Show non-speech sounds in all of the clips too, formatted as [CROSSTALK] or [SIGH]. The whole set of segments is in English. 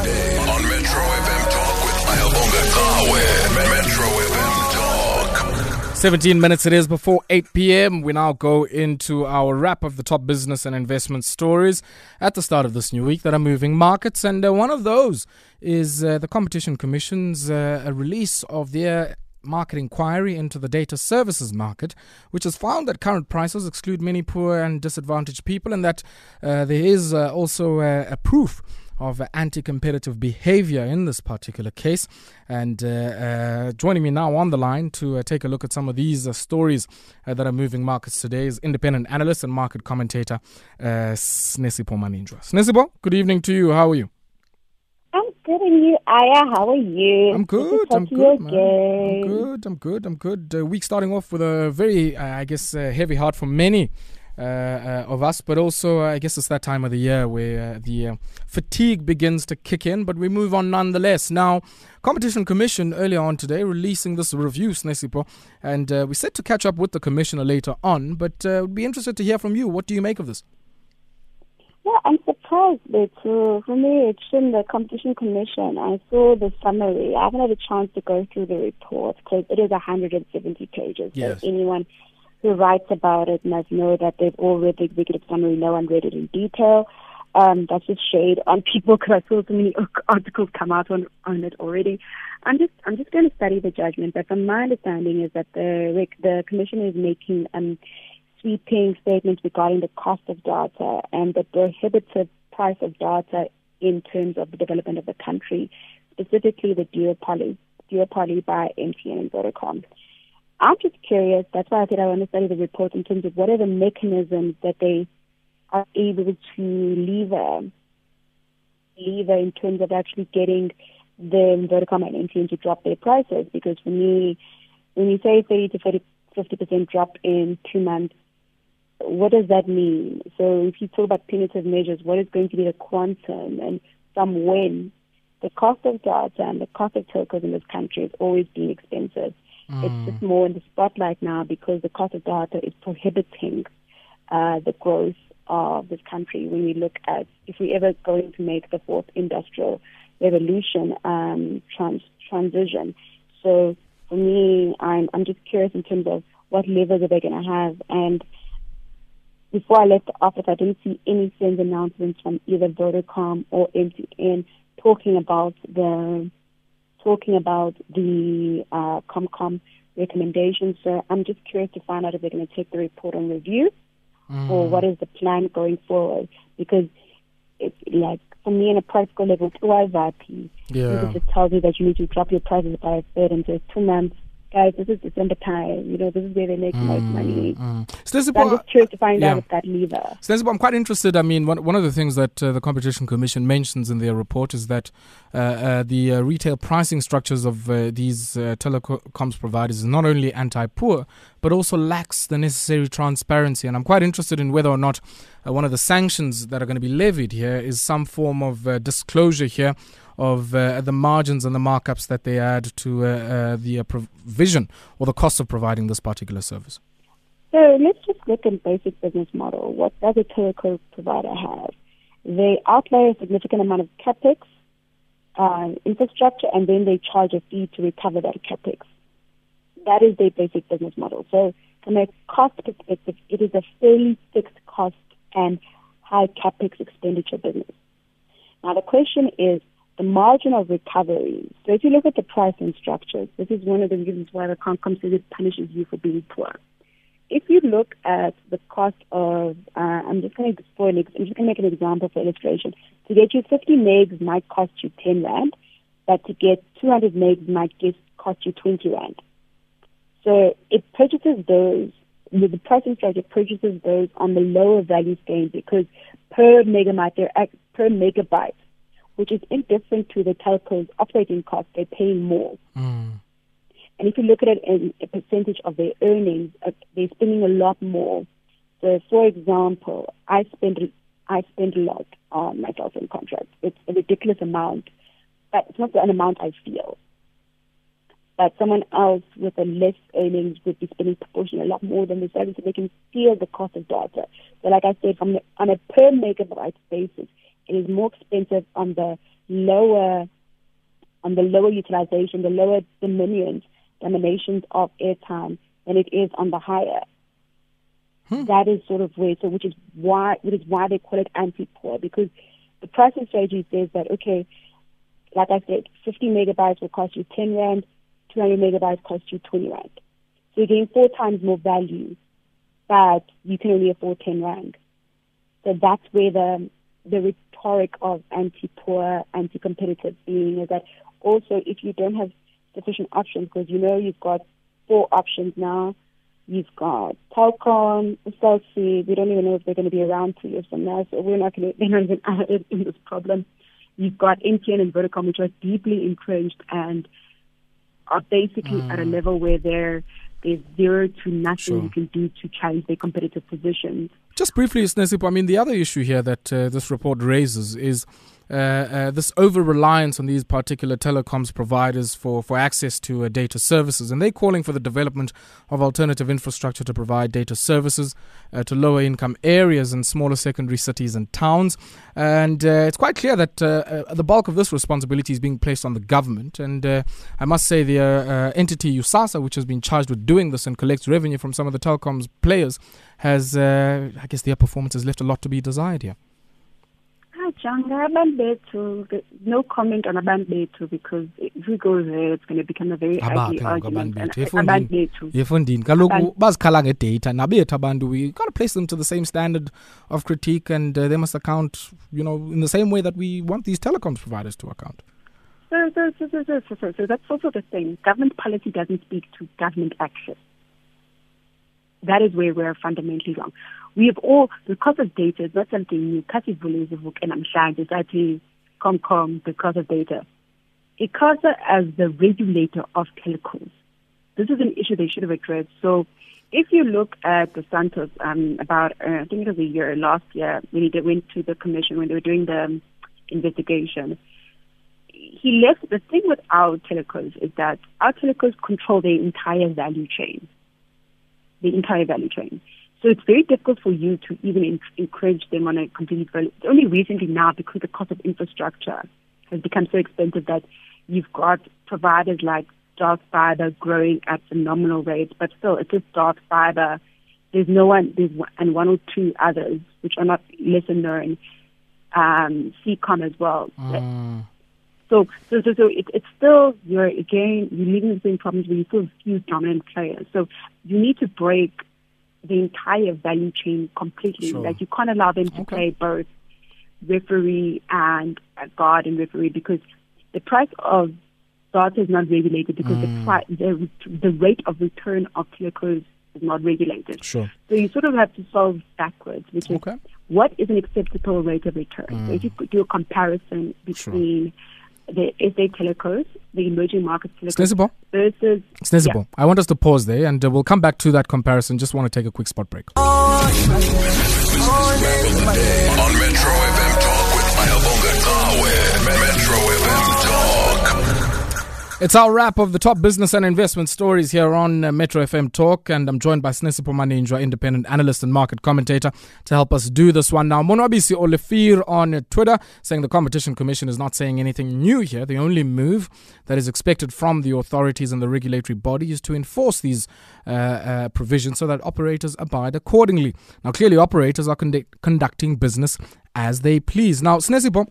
on Metro FM Talk with Ayabonga Cawe. Metro FM Talk. 17 minutes it is before 8 p.m. We now go into our wrap of the top business and investment stories at the start of this new week that are moving markets. And uh, one of those is uh, the Competition Commission's uh, release of their market inquiry into the data services market, which has found that current prices exclude many poor and disadvantaged people, and that uh, there is uh, also uh, a proof of anti competitive behavior in this particular case. And uh, uh, joining me now on the line to uh, take a look at some of these uh, stories uh, that are moving markets today is independent analyst and market commentator uh, Sinesipho Maninjwa. Sinesipho, good evening to you. How are you? I'm good, and you, Aya? How are you? I'm good. I'm to you good, man. I'm good. I'm good. I'm good. Uh, week starting off with a very, uh, I guess, uh, heavy heart for many of us, but also uh, I guess it's that time of the year where uh, the uh, fatigue begins to kick in. But we move on nonetheless. Now, Competition Commission earlier on today releasing this review, Sinesipho, and uh, we set to catch up with the commissioner later on. But uh, would be interested to hear from you. What do you make of this? Yeah, I'm surprised that uh, for me, it's in the competition commission. I saw the summary. I haven't had a chance to go through the report because it is 170 pages. Yes. So anyone who writes about it must know that they've all read the executive summary. No one read it in detail. Um, that's just shade on [LAUGHS] people because I saw so many [LAUGHS] articles come out on, on it already. I'm just I'm just going to study the judgment, but from my understanding is that the the commission is making um, sweeping statements regarding the cost of data and the prohibitive price of data in terms of the development of the country, specifically the duopoly, duopoly by MTN and Vodacom. I'm just curious. That's why I said I want to study the report in terms of what are the mechanisms that they are able to lever, lever in terms of actually getting the Vodacom and MTN to drop their prices. Because for me, when you say 30 to 40, 50% drop in two months, what does that mean? So if you talk about punitive measures, what is going to be the quantum and from when? The cost of data and the cost of telcos in this country has always been expensive. It's just more in the spotlight now because the cost of data is prohibiting uh, the growth of this country. When we look at if we're ever going to make the fourth industrial revolution um, trans- transition, so for me, I'm I'm just curious in terms of what levers are they going to have. And before I left the office, I didn't see any sales announcements from either Vodacom or MTN talking about the talking about the uh, Comcom recommendations. So I'm just curious to find out if they're going to take the report on review or what is the plan going forward. Because it's like for me, on a practical level, to IVP, Yeah. it just tells you that you need to drop your prices by a third and says two months. Guys, this is December time. You know, this is where they make most money. Mm. So I'm Sinesipho, just curious to find yeah. out if that lever. Sensible. I'm quite interested. I mean, one, one of the things that uh, the Competition Commission mentions in their report is that uh, uh, the uh, retail pricing structures of uh, these uh, telecoms providers is not only anti-poor, but also lacks the necessary transparency. And I'm quite interested in whether or not uh, one of the sanctions that are going to be levied here is some form of uh, disclosure here of uh, the margins and the markups that they add to uh, uh, the uh, provision or the cost of providing this particular service. So let's just look at basic business model. What does a telecom provider have? They outlay a significant amount of capex, uh, infrastructure, and then they charge a fee to recover that capex. That is their basic business model. So from a cost perspective, it is a fairly fixed cost and high capex expenditure business. Now the question is the margin of recovery. So if you look at the pricing structures, this is one of the reasons why the Concom punishes you for being poor if you look at the cost of, uh, I'm just going to for an ex- I'm just going to make an example for illustration. To get you 50 megs might cost you 10 rand, but to get 200 megs might just cost you 20 rand. So it purchases those the pricing strategy purchases those on the lower value scale because per megabyte they're per megabyte, which is indifferent to the telco's operating cost, they're paying more. Mm. And if you look at it in a percentage of their earnings, uh, they're spending a lot more. So, for example, I spend I spend a lot on my cell phone contract. It's a ridiculous amount, but it's not an amount I feel. But someone else with a less earnings would be spending proportionally a lot more than the service, so they can feel the cost of data. So, like I said, from the, on a per megabyte basis, it is more expensive on the lower on the lower utilization, the lower dominions, dominations of airtime than it is on the higher. Hmm. That is sort of where, so which is why, which is why they call it anti-poor because the pricing strategy says that okay, like I said, 50 megabytes will cost you 10 rand, 200 megabytes cost you 20 rand. So you're getting four times more value, but you can only afford 10 rand. So that's where the the rhetoric of anti-poor, anti-competitive being is that also if you don't have sufficient options, because you know you've got four options now, you've got Telkom, Cell we don't even know if they're going to be around two years from now, so we're not going [LAUGHS] to, they're not even added in this problem. You've got MTN and Vodacom, which are deeply entrenched and are basically at a mm. level where they're, there's zero to nothing Sure. you can do to challenge their competitive positions. Just briefly, Sinesipho, I mean, the other issue here that uh, this report raises is uh, uh, this over reliance on these particular telecoms providers for, for access to uh, data services. And they're calling for the development of alternative infrastructure to provide data services uh, to lower income areas and smaller secondary cities and towns. And it's quite clear that the bulk of this responsibility is being placed on the government. And I must say, the entity USAASA, which has been charged with doing this and collects revenue from some of the telecoms players, has, uh, I guess, their performance has left a lot to be desired here. Hi, John. Abantu bethu, no comment on abantu bethu because if we go there, it's going to become a very ugly argument. abantu And bethu? abantu Efundini. bethu. yefundini kaloku bazikhala ngedata nabethu abantu we got to place them to the same standard of critique and uh, they must account you know in the same way that we want these telecoms providers to account So, so, so, so, so, so, so, so that's also the thing. Government policy doesn't speak to government action. That is where we're fundamentally wrong. We have all, because of data, it's not something new. Kasi vule zivuke namhlanje sathi ComCom because of data. ICASA as the regulator of telecoms, this is an issue they should have addressed. So if you look at the Santos, um, about, uh, I think it was a year, last year, when he went to the commission, when they were doing the um, investigation, he left the thing with our telecos is that our telecos control the entire value chain, the entire value chain. So it's very difficult for you to even encourage them on a complete value. It's only recently now, because the cost of infrastructure has become so expensive that you've got providers like dark fiber growing at phenomenal rates, but still, it's just dark fiber. There's no one, there's one, and one or two others which are not lesser known. Um, Seacom as well. Mm. So, so, so, so it, it's still you're again you're leaving the same problems where you still have few dominant players. So you need to break the entire value chain completely. Sure. Like you can't allow them to Okay. play both referee and uh, guard and referee because the price of data is not regulated because Mm. the price the the rate of return of telecos is not regulated. sure So you sort of have to solve backwards, which is okay what is an acceptable rate of return? So if you do a comparison between the SA telecos, the emerging market telecos Sinesipho, versus Sinesipho, I want us to pause there and uh, we'll come back to that comparison. Just want to take a quick spot break. On Metro FM Talk with Ayabonga Cawe. It's our wrap of the top business and investment stories here on uh, Metro FM Talk, and I'm joined by Sinesipho Maninjwa, independent analyst and market commentator, to help us do this one. Now, Monwabisi Olefir on Twitter saying the Competition Commission is not saying anything new here. The only move that is expected from the authorities and the regulatory body is to enforce these uh, uh, provisions so that operators abide accordingly. Now, clearly, operators are conduct- conducting business as they please. Now, Sinesipho,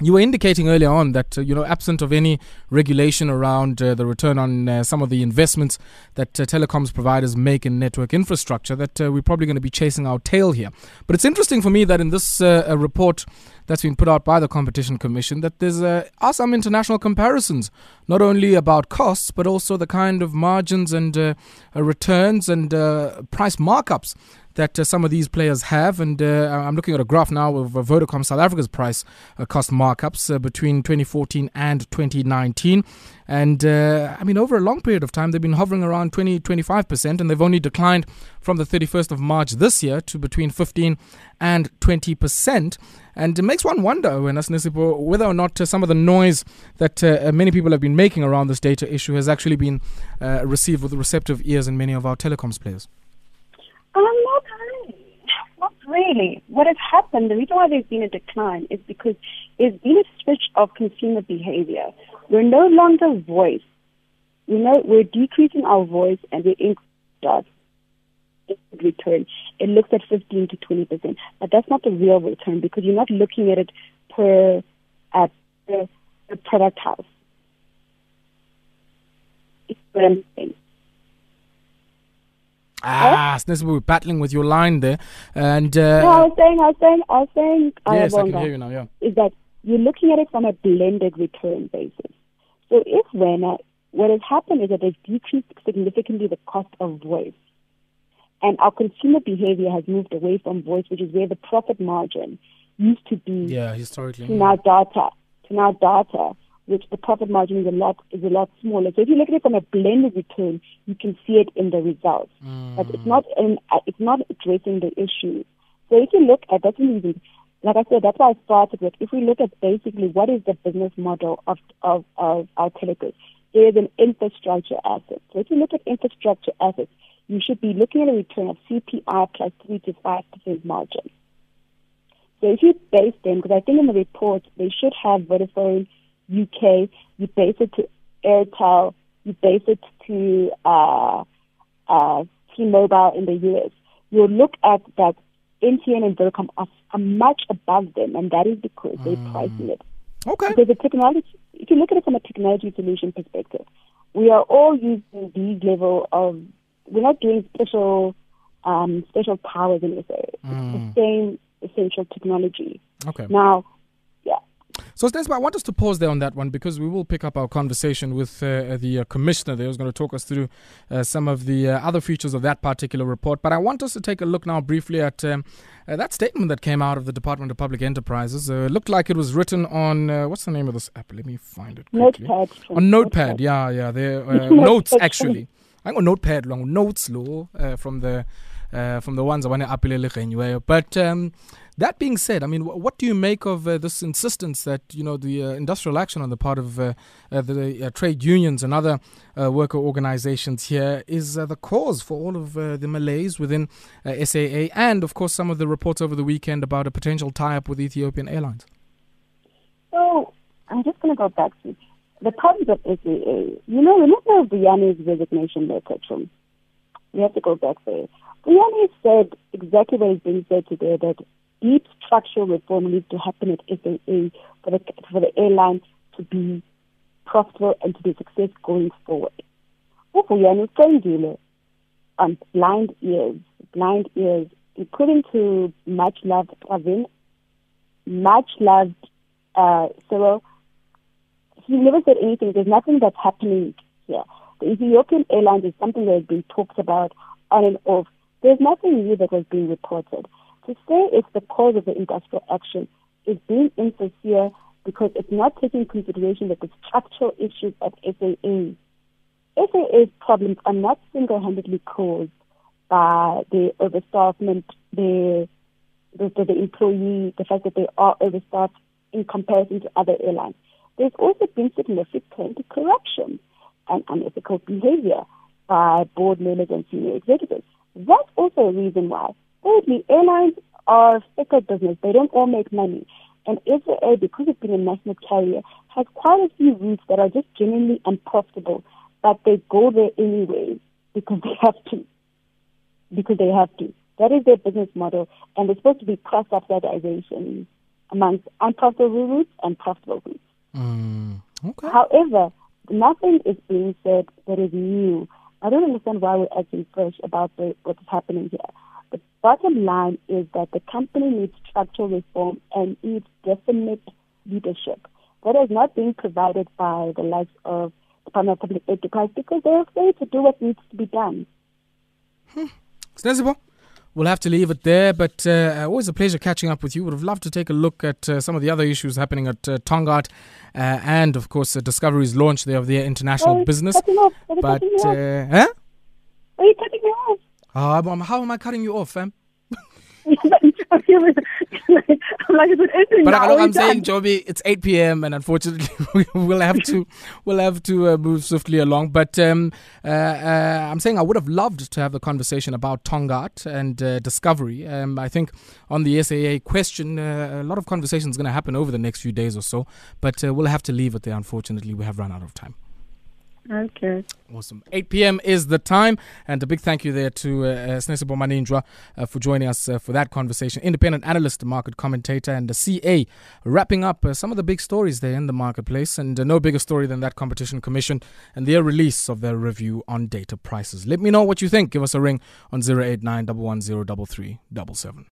you were indicating earlier on that uh, you know, absent of any regulation around uh, the return on uh, some of the investments that uh, telecoms providers make in network infrastructure, that uh, we're probably going to be chasing our tail here. But it's interesting for me that in this uh, report that's been put out by the Competition Commission, that there's uh, are some international comparisons, not only about costs but also the kind of margins and uh, uh, returns and uh, price markups that uh, some of these players have. And uh, I'm looking at a graph now of uh, Vodacom South Africa's price uh, cost markups uh, between 2014 and 2019. And uh, I mean, over a long period of time, they've been hovering around 20, 25%, and they've only declined from the 31st of March this year to between 15 and 20%. And it makes one wonder, when whether or not uh, some of the noise that uh, many people have been making around this data issue has actually been uh, received with receptive ears in many of our telecoms players. Um, really. What has happened, the reason why there's been a decline is because there's been a switch of consumer behavior. We're no longer voice. We know we're decreasing our voice and we're increasing return. It looks at 15 to 20 percent, but that's not the real return because you're not looking at it per uh, per, per product house. It's what I'm saying. Ah, Sinesipho, we're battling with your line there. And uh, No, I was saying, I was saying, I was saying, yes, I can hear you now, yeah. is that you're looking at it from a blended return basis. So if when uh, what has happened is that they've decreased significantly the cost of voice, and our consumer behavior has moved away from voice, which is where the profit margin used to be Yeah, historically. to now data, to now data, which the profit margin is a lot is a lot smaller. So if you look at it from a blended return, you can see it in the results. But it's not in, it's not addressing the issue. So if you look at that's reason. Like I said, that's why I started with. If we look at basically what is the business model of of, of our telecom, there is an infrastructure asset. So if you look at infrastructure assets, you should be looking at a return of CPI plus three to five percent margin. So if you base them, because I think in the report they should have Vodafone UK, you base it to Airtel, you base it to uh, uh, T-Mobile in the US, you'll look at that MTN and Vodacom are, are much above them, and that is because they're pricing it. Okay. Because the technology, if you look at it from a technology solution perspective, we are all using these level of, we're not doing special, um, special powers in this area. It's the same essential technology. Okay. Now, So, Stensba, I want us to pause there on that one because we will pick up our conversation with uh, the uh, commissioner there who's going to talk us through uh, some of the uh, other features of that particular report. But I want us to take a look now briefly at um, uh, that statement that came out of the Department of Public Enterprises. Uh, it looked like it was written on, uh, what's the name of this app? Let me find it quickly. notepad. On Notepad, yeah, yeah. There uh, [LAUGHS] notes actually. I got Notepad long notes uh, from the uh, from the ones I want to appeal But um, that being said, I mean, wh- what do you make of uh, this insistence that you know the uh, industrial action on the part of uh, uh, the uh, trade unions and other uh, worker organizations here is the cause for all of the malaise within SAA, and of course some of the reports over the weekend about a potential tie-up with Ethiopian Airlines. So I'm just going to go back to the problems of SAA. You know, we don't remember Vuyani's resignation letter, Trum? We have to go back there. Vuyani said exactly what is being said today that deep structural reform needs to happen at SAA for the for the airline to be profitable and to be successful going forward. Vuyani Sendile on blind ears, blind ears, including to much loved Pravin, much loved uh, Cyril. He never said anything. There's nothing that's happening here. The Ethiopian Airlines is something that has been talked about on and off. There's nothing new that was being reported. To say it's the cause of the industrial action is being insincere because it's not taking consideration that the structural issues at SAA SAA's problems are not single-handedly caused by the overstaffment, the, the, the, employee, the fact that they are overstaffed in comparison to other airlines. There's also been significant corruption and unethical behavior by board members and senior executives. That's also a reason why. Thirdly, airlines are fickle business. They don't all make money. And SAA, because it's been a national carrier, has quite a few routes that are just genuinely unprofitable, but they go there anyway because they have to. Because they have to. That is their business model, and there's supposed to be cross-subsidization amongst unprofitable routes and profitable routes. Mm, okay. However, nothing is being said that is new. I don't understand why we're acting fresh about the, what is happening here. Bottom line is that the company needs structural reform and needs definite leadership. That is not being provided by the likes of the Department of Public Enterprise because they're afraid to do what needs to be done. Sensible. We'll have to leave it there, but uh, always a pleasure catching up with you. Would have loved to take a look at uh, some of the other issues happening at uh, Tongaat, uh, and of course, uh, Discovery's launch there of their international Oh, business. But cutting me off? uh, huh? Are you cutting me off? Uh, how am I cutting you off, fam? I like, But? I, I'm saying. Joby, it's 8 p.m. and unfortunately [LAUGHS] we'll have to we'll have to uh, move swiftly along. But um, uh, uh, I'm saying I would have loved to have a conversation about Tongaat and uh, discovery. Um, I think on the SAA question, uh, a lot of conversation is going to happen over the next few days or so. But uh, we'll have to leave it there. Unfortunately, we have run out of time. Okay. Awesome. 8 p.m. is the time. And a big thank you there to uh, uh, Maninjwa uh, for joining us uh, for that conversation. Independent analyst, market commentator, and the CA wrapping up uh, some of the big stories there in the marketplace. And uh, no bigger story than that Competition Commission and their release of their review on data prices. Let me know what you think. Give us a ring on 089 110 3377.